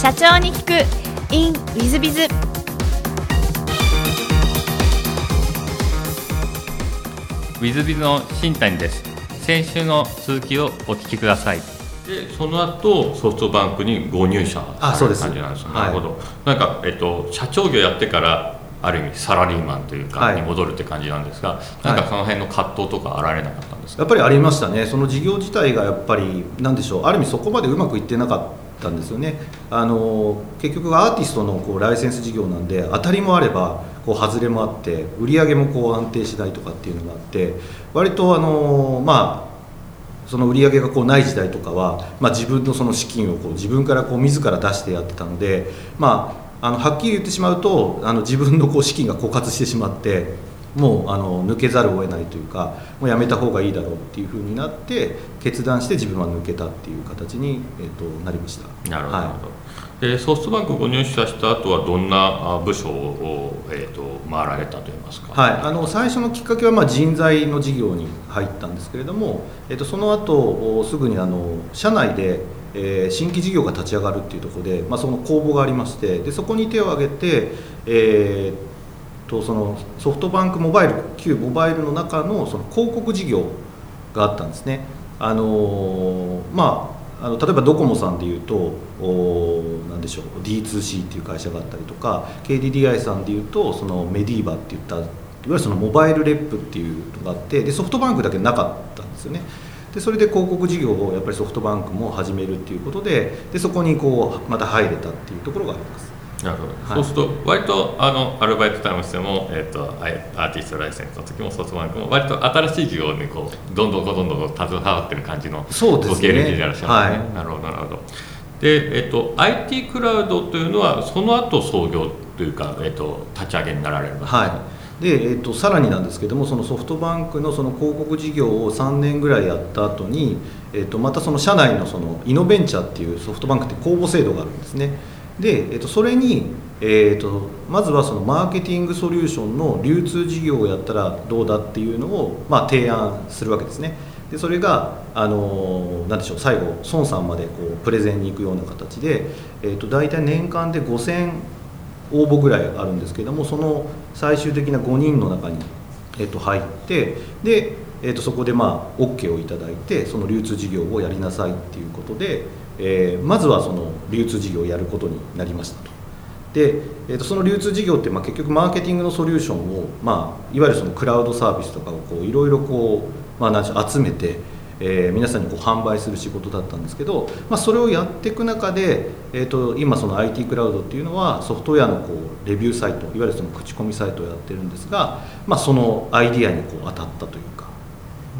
社長に聞く。In ウィズビズウィズビズの新谷です。先週の続きをお聞きください。でその後ソフトバンクにご入社あそうです感じなんですよ。はいなるほど、なんか、えっと、社長業やってからある意味サラリーマンというか、はい。に戻るって感じなんですがなんかその辺の葛藤とかあられなかったんですか、やっぱりありましたね、その事業自体がやっぱり、なんでしょう、ある意味、そこまでうまくいってなかったたんですよね、あの結局、アーティストのこうライセンス事業なんで、当たりもあれば、こう外れもあって、売り上げもこう安定しないとかっていうのがあって、割とあの、まあ、その売り上げがこうない時代とかは、まあ、自分のその資金をこう自分からこう自ら出してやってたので、まあ、あのはっきり言ってしまうとあの自分のこう資金が枯渇してしまってもうあの抜けざるを得ないというかもうやめた方がいいだろうっていうふうになって決断して自分は抜けたっていう形に、えっとなりました。なるほど、はい。でソフトバンクご入社した後はどんなあ部署を、えー、と回られたといいますか、はい、あの最初のきっかけはまあ人材の事業に入ったんですけれども、えっと、その後おすぐにあの社内で、えー新規事業が立ち上がるっていうところで、まあ、その公募がありましてでそこに手を挙げて、えーとそのソフトバンクモバイル旧モバイルの中のその広告事業があったんですね。あのまああの例えばドコモさんでいうとおなんでしょう D2C っていう会社があったりとか KDDI さんでいうとそのメディーバっていったいわゆるそのモバイルレップっていうのがあってでソフトバンクだけなかったんですよねでそれで広告事業をやっぱりソフトバンクも始めるっていうことででそこにこうまた入れたっていうところがありますなるほど、はい。そうすると割とあのアルバイトタイムしても、えー、とアイアーティストライセンスの時もソフトバンクも割と新しい事業にこうどんどんどんどん携わってる感じのご経歴でいらっしゃるね、はい。なるほど。なるほどで、えっと IT クラウドというのはその後創業というか、えっと立ち上げになられるんですか？はい。でえー、とさらになんですけどもそのソフトバンクのその広告事業を3年ぐらいやった後に、えー、とまたその社内のそのイノベンチャーっていうソフトバンクって公募制度があるんですねで、えー、とそれに、えー、とまずはそのマーケティングソリューションの流通事業をやったらどうだっていうのを、まあ、提案するわけですね。でそれが、あのーなんでしょう最後孫さんまでこうプレゼンに行くような形で、えー、と大体年間で5000応募ぐらいあるんですけどもその最終的な5人の中に、えっと入ってで、えっとそこでまあ OK をいただいてその流通事業をやりなさいっていうことで、えーまずはその流通事業をやることになりましたと。で、えー、とその流通事業ってまあ結局マーケティングのソリューションを、まあ、いわゆるそのクラウドサービスとかをこういろいろこう、まあ、集めて、えー皆さんにこう販売する仕事だったんですけど、まあ、それをやっていく中で、えー、と今その IT クラウドっていうのはソフトウェアのこうレビューサイトいわゆるその口コミサイトをやってるんですが、まあ、そのアイディアにこう当たったというか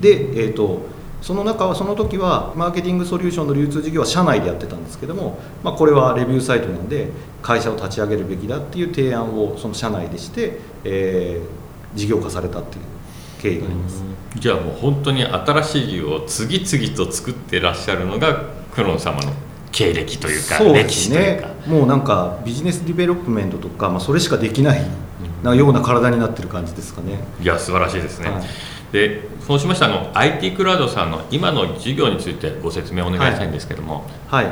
で、えー、とその中はその時はマーケティングソリューションの流通事業は社内でやってたんですけども、まあ、これはレビューサイトなんで会社を立ち上げるべきだっていう提案をその社内でして、えー事業化されたっていう経緯があります。じゃあもう本当に新しい事業を次々と作ってらっしゃるのが黒野様の経歴というかそうで歴すね。史というか。もうなんか business development とか、まあ、それしかできないなような体になってる感じですかね。いや素晴らしいですね、はいでそうしましたらあの IT クラウドさんの今の事業についてご説明をお願いしたいんですけども、はい、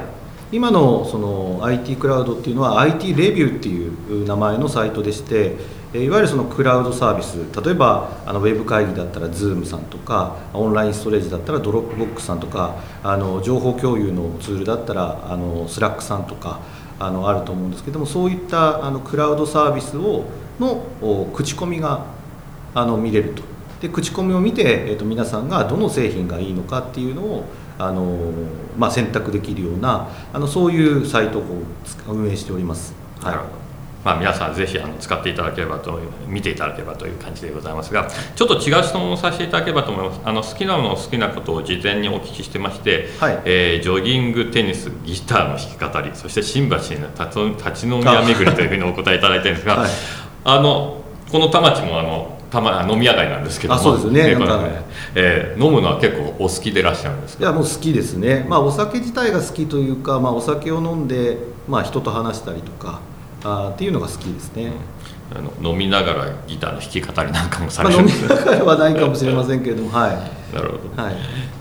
今のその IT クラウドっていうのは IT レビューっていう名前のサイトでしていわゆるそのクラウドサービス。例えばあのウェブ会議だったら Zoom さんとかオンラインストレージだったら Dropbox さんとかあの情報共有のツールだったらあの Slack さんとかあのあると思うんですけどもそういったあのクラウドサービスをの口コミがあの見れると。で口コミを見て、えー、と皆さんがどの製品がいいのかっていうのをあの、まあ、選択できるようなあのそういうサイトをつ運営しております。なるほど。まあ、皆さんぜひあの使っていただければと見ていただければという感じでございますがちょっと違う質問をさせていただければと思います。あの好きなもの好きなことを事前にお聞きしてまして、はい。えージョギングテニスギターの弾き語りそして新橋の立立ち飲み屋巡りというふうにお答えいただいてるんですが、はい。あのこの田町もあのたま飲み屋街なんですけども。あそうですよね。このなんか。えー飲むのは結構お好きでいらっしゃるんですか？いやもう好きですね、まあ、お酒自体が好きというか、まあ、お酒を飲んで、まあ、人と話したりとかあーっていうのが好きですね。あの飲みながらギターの弾き語りなんかもさまあ、れる。んです飲みながらはないかもしれませんけれども はい。なるほど。はい。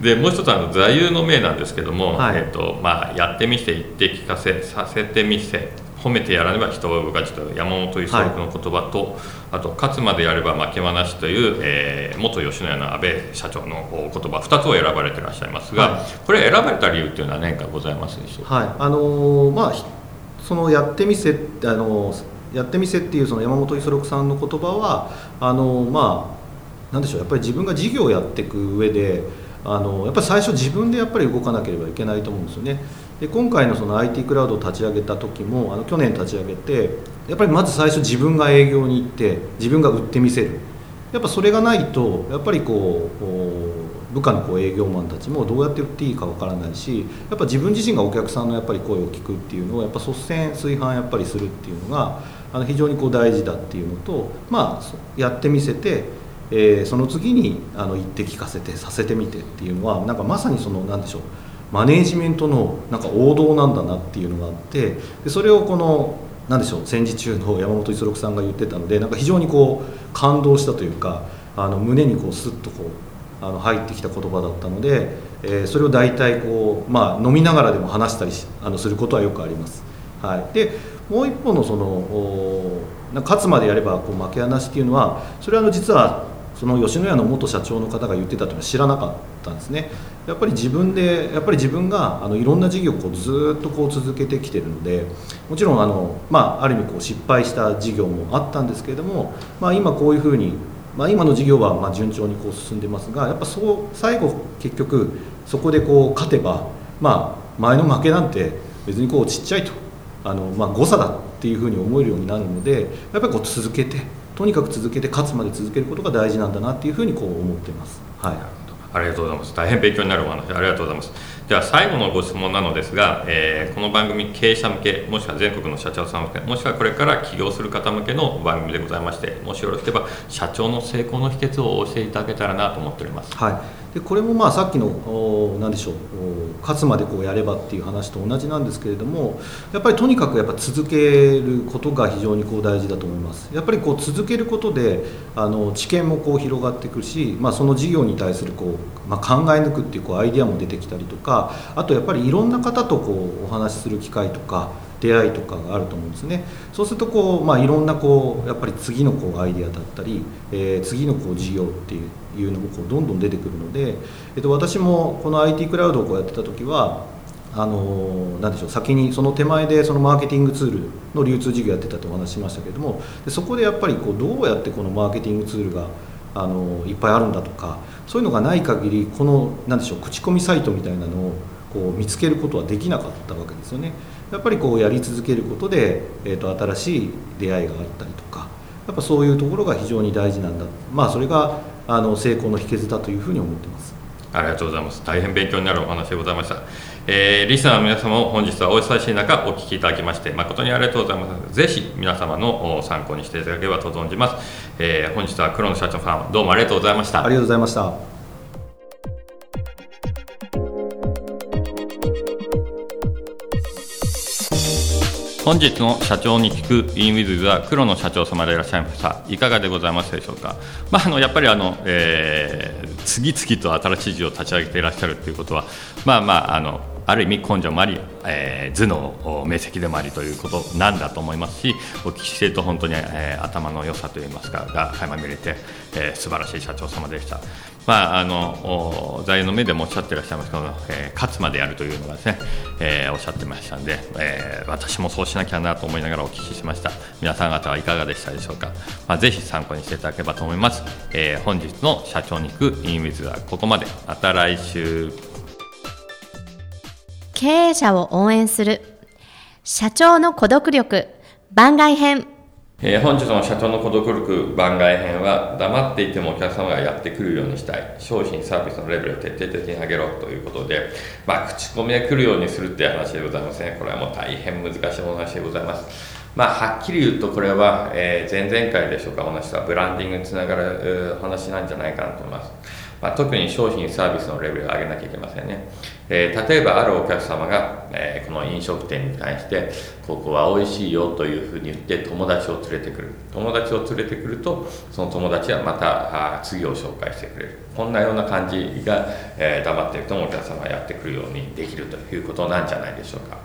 でもう一つあの座右の銘なんですけども、はい。えっとまあ、やってみせ言って聞かせさせてみせ褒めてやらねば人は動かずという山本五十六の言葉と、あと勝つまでやれば負けはなしという、えー元吉野家の安倍社長のお言葉2つを選ばれていらっしゃいますが、はい。これ選ばれた理由っていうのは何かございますでしょうか、はい。あのーまあひそのやってみせあのーやってみせっていうその山本五十六さんの言葉はあのーまあなんでしょうやっぱり自分が事業をやっていく上であのーやっぱり最初自分でやっぱり動かなければいけないと思うんですよねで今回のその IT クラウドを立ち上げた時もあの去年立ち上げてやっぱりまず最初自分が営業に行って自分が売ってみせる。やっぱそれがないとやっぱりこう部下のこう営業マンたちもどうやって売っていいかわからないしやっぱ自分自身がお客さんのやっぱり声を聞くっていうのをやっぱ率先垂範やっぱりするっていうのがあの非常にこう大事だっていうのとまあやってみせて、えーその次にあの言って聞かせてさせてみてっていうのはなんかまさにそのなんでしょうマネージメントのなんか王道なんだなっていうのがあってでそれをこのなんでしょう戦時中の 山本五十六さんが言ってたのでなんか非常にこう感動したというかあの胸にこうスッとこうあの入ってきた言葉だったので、えーそれを大体こう、まあ、飲みながらでも話したりしあのすることはよくあります。はい、でもう一方のそのおな勝つまでやればこう負けはなしっていうのはそれはあの実はその吉野家の元社長の方が言ってたというのは知らなかったんですねやっぱり自分でやっぱり自分があのいろんな事業をこうずっとこう続けてきてるのでもちろんあの、まあ、ある意味こう失敗した事業もあったんですけれども、まあ、今こういうふうに、まあ、今の事業はまあ順調にこう進んでますがやっぱそう最後結局そこでこう勝てば、まあ、前の負けなんて別にこうちっちゃいとあの、まあ、誤差だっていうふうに思えるようになるのでやっぱりこう続けてとにかく続けて勝つまで続けることが大事なんだなっていうふうにこう思ってます。はいありがとうございます。大変勉強になるお話、ありがとうございます。では、最後のご質問なのですが、えーこの番組、経営者向け、もしくは全国の社長さん向け、もしくはこれから起業する方向けの番組でございまして、もしよろしければ、社長の成功の秘訣を教えていただけたらなと思っております。はい、でこれもまあさっきの何でしょう勝つまでこうやればっていう話と同じなんですけれどもやっぱりとにかくやっぱ続けることが非常にこう大事だと思います。やっぱりこう続けることであの知見もこう広がってくるし、まあ、その事業に対するこう、まあ、考え抜くっていうこうアイデアも出てきたりとかあとやっぱりいろんな方とこうお話しする機会とか出会いとかがあると思うんですねそうするとこう、まあ、いろんなこうやっぱり次のこうアイデアだったり、えー次のこう事業っていうのもこうどんどん出てくるので、えっと、私もこの IT クラウドをこうやってた時はあのなでしょう先にその手前でそのマーケティングツールの流通事業やってたとお話ししましたけれどもでそこでやっぱりこうどうやってこのマーケティングツールがあのいっぱいあるんだとかそういうのがない限りこのなでしょう口コミサイトみたいなのをこう見つけることはできなかったわけですよね。やっぱりこうやり続けることで、えー、と新しい出会いがあったりとかやっぱそういうところが非常に大事なんだまあそれがあの成功の秘訣だというふうに思ってます。ありがとうございます。大変勉強になるお話でございました。えーリスナーの皆様も本日はお忙しい中お聞きいただきまして誠にありがとうございます。ぜひ皆様のお参考にしていただければと存じます。えー本日は黒野社長さんどうもありがとうございました。ありがとうございました。本日の社長に聞くインウィズは黒野社長様でいらっしゃいました。いかがでございますでしょうか、まあ、あのやっぱりあの、えー次々と新しい事業を立ち上げていらっしゃるということはまあまああのある意味根性もあり、えー頭脳明晰でもありということなんだと思いますしお聞きしていると本当に、えー頭の良さといいますかが垣間見れて、えー素晴らしい社長様でした。まあ、あのお座右の目でもおっしゃっていらっしゃいますけど、えー勝つまでやるというのがですね、えーおっしゃってましたんで、えー私もそうしなきゃなと思いながらお聞きしました。皆さん方はいかがでしたでしょうか、まあ、ぜひ参考にしていただければと思います、えー本日の社長に行くインウィズはここまで。また来週。経営者を応援する。社長の孤独力。番外編。え本日の社長の孤独力番外編は黙っていてもお客様がやってくるようにしたい。商品サービスのレベルを徹底的に上げろ。ということで、まあ、口コミで来るようにするっていう話でございますねこれはもう大変難しいお話でございます。まあ、はっきり言うとこれは、えー前々回でしょうかお話したブランディングにつながる話なんじゃないかなと思います。まあ、特に商品サービスのレベルを上げなきゃいけませんね、えー、例えばあるお客様が、えー、この飲食店に対してここは美味しいよというふうに言って友達を連れてくる。友達を連れてくるとその友達はまたあ次を紹介してくれる。こんなような感じが、えー、黙っているとお客様がやってくるようにできるということなんじゃないでしょうか。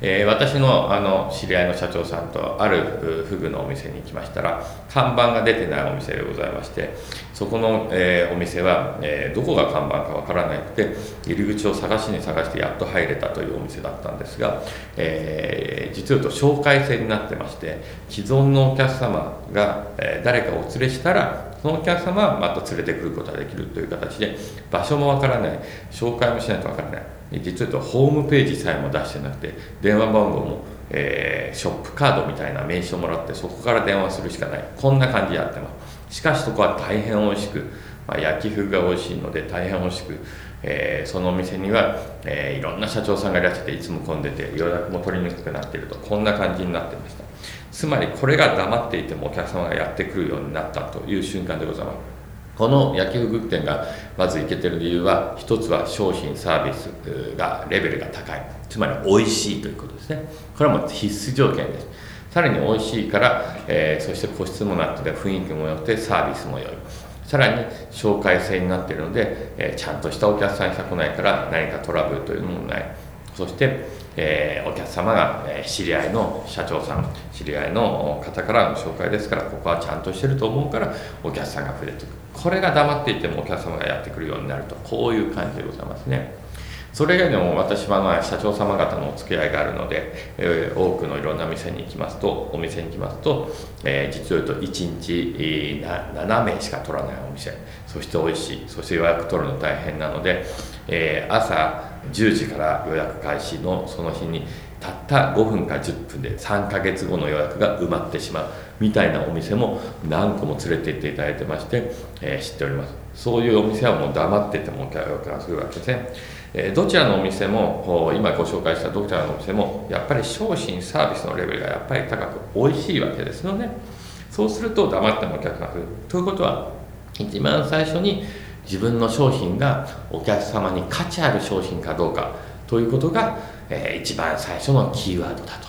えー、私のあの知り合いの社長さんとあるフグのお店に行きましたら看板が出てないお店でございましてそこの、えー、お店は、えー、どこが看板かわからないって入り口を探しに探してやっと入れたというお店だったんですが、えー実を言うと紹介制になってまして既存のお客様が、え誰かお連れしたらそのお客様はまた連れてくることができるという形で場所もわからない紹介もしないとわからない。実はとホームページさえも出してなくて電話番号も、えー、ショップカードみたいな名刺をもらってそこから電話するしかない。こんな感じでやってます。しかしそこは大変美味しく、まあ、焼き風が美味しいので大変美味しく、えー、そのお店には、えー、いろんな社長さんがいらしゃっていつも混んでて予約も取りにくくなっていると。こんな感じになってました。つまりこれが黙っていてもお客様がやってくるようになったという瞬間でございます。この焼き服店がまずいけてる理由は一つは商品サービスがレベルが高い。つまり美味しいということですね。これはもう必須条件です。さらに美味しいから、えー、そして個室もなって雰囲気も良くてサービスも良い。さらに紹介制になっているので、えー、ちゃんとしたお客さんしか来ないから何かトラブルというのもない。そしてえー、お客様が、え知り合いの社長さん知り合いの方からの紹介ですからここはちゃんとしてると思うからお客さんが増えてくる。これが黙っていてもお客様がやってくるようになるとこういう感じでございますね。それ以外でも私はまあ社長様方のお付き合いがあるので、えー、多くのいろんな店に行きますとお店に行きますと、えー、実を言うと1日、7名しか取らないお店。そして美味しい。そして予約取るの大変なので、え朝10時から予約開始のその日にたった5分か10分で3ヶ月後の予約が埋まってしまう。みたいなお店も何個も連れて行っていただいてまして、えー、知っております。そういうお店はもう黙っててもお客がするわけですね、えー、どちらのお店も今ご紹介したどちらのお店もやっぱり商品サービスのレベルがやっぱり高く美味しいわけですよね。そうすると黙ってもお客が来る。ということは一番最初に自分の商品がお客様に価値ある商品かどうかということが、えー、一番最初のキーワードだと。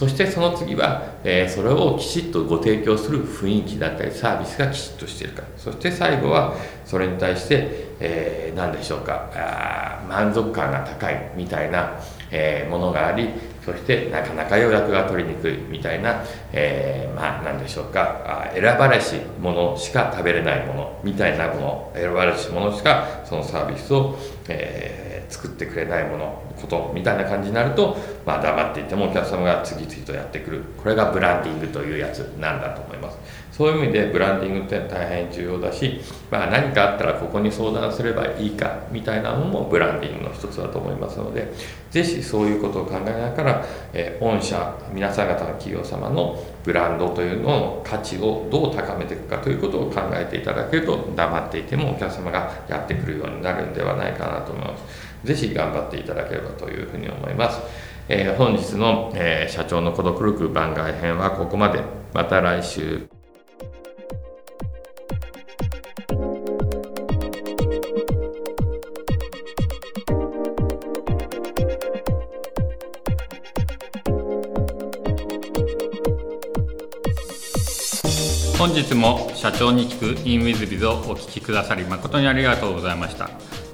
そしてその次は、えー、それをきちっとご提供する雰囲気だったりサービスがきちっとしているか。そして最後はそれに対して、えー、何でしょうか。あ満足感が高いみたいな、えー、ものがありそしてなかなか予約が取りにくいみたいな、えー、まあ何でしょうか。あ選ばれしものしか食べれないものみたいなもの選ばれしものしかそのサービスを、えー作ってくれないものことみたいな感じになると、まあ、黙っていてもお客様が次々とやってくるこれがブランディングというやつなんだと思いますそういう意味でブランディングって大変重要だし、まあ、何かあったらここに相談すればいいかみたいなのもブランディングの一つだと思いますので是非そういうことを考えながら、えー、御社皆さん方の企業様のブランドというのの価値をどう高めていくかということを考えていただけると黙っていてもお客様がやってくるようになるんではないかなと思います。ぜひ頑張っていただければというふうに思います。えー、本日の、えー、社長の孤独力番外編はここまで。また来週。本日も社長に聞く in with biz をお聞きくださり誠にありがとうございました。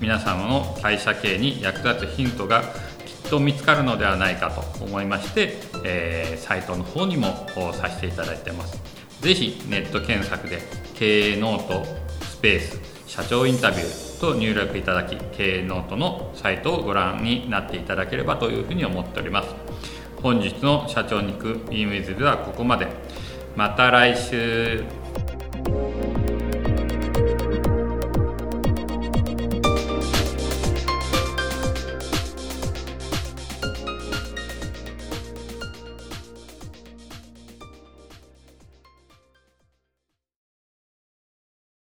皆様の会社経営に役立つヒントがきっと見つかるのではないかと思いまして、えー、サイトの方にもさせていただいてます。ぜひネット検索で経営ノートスペース社長インタビューと入力いただき経営ノートのサイトをご覧になっていただければというふうに思っております。本日の社長に行く e ンウィズではここまで。また来週。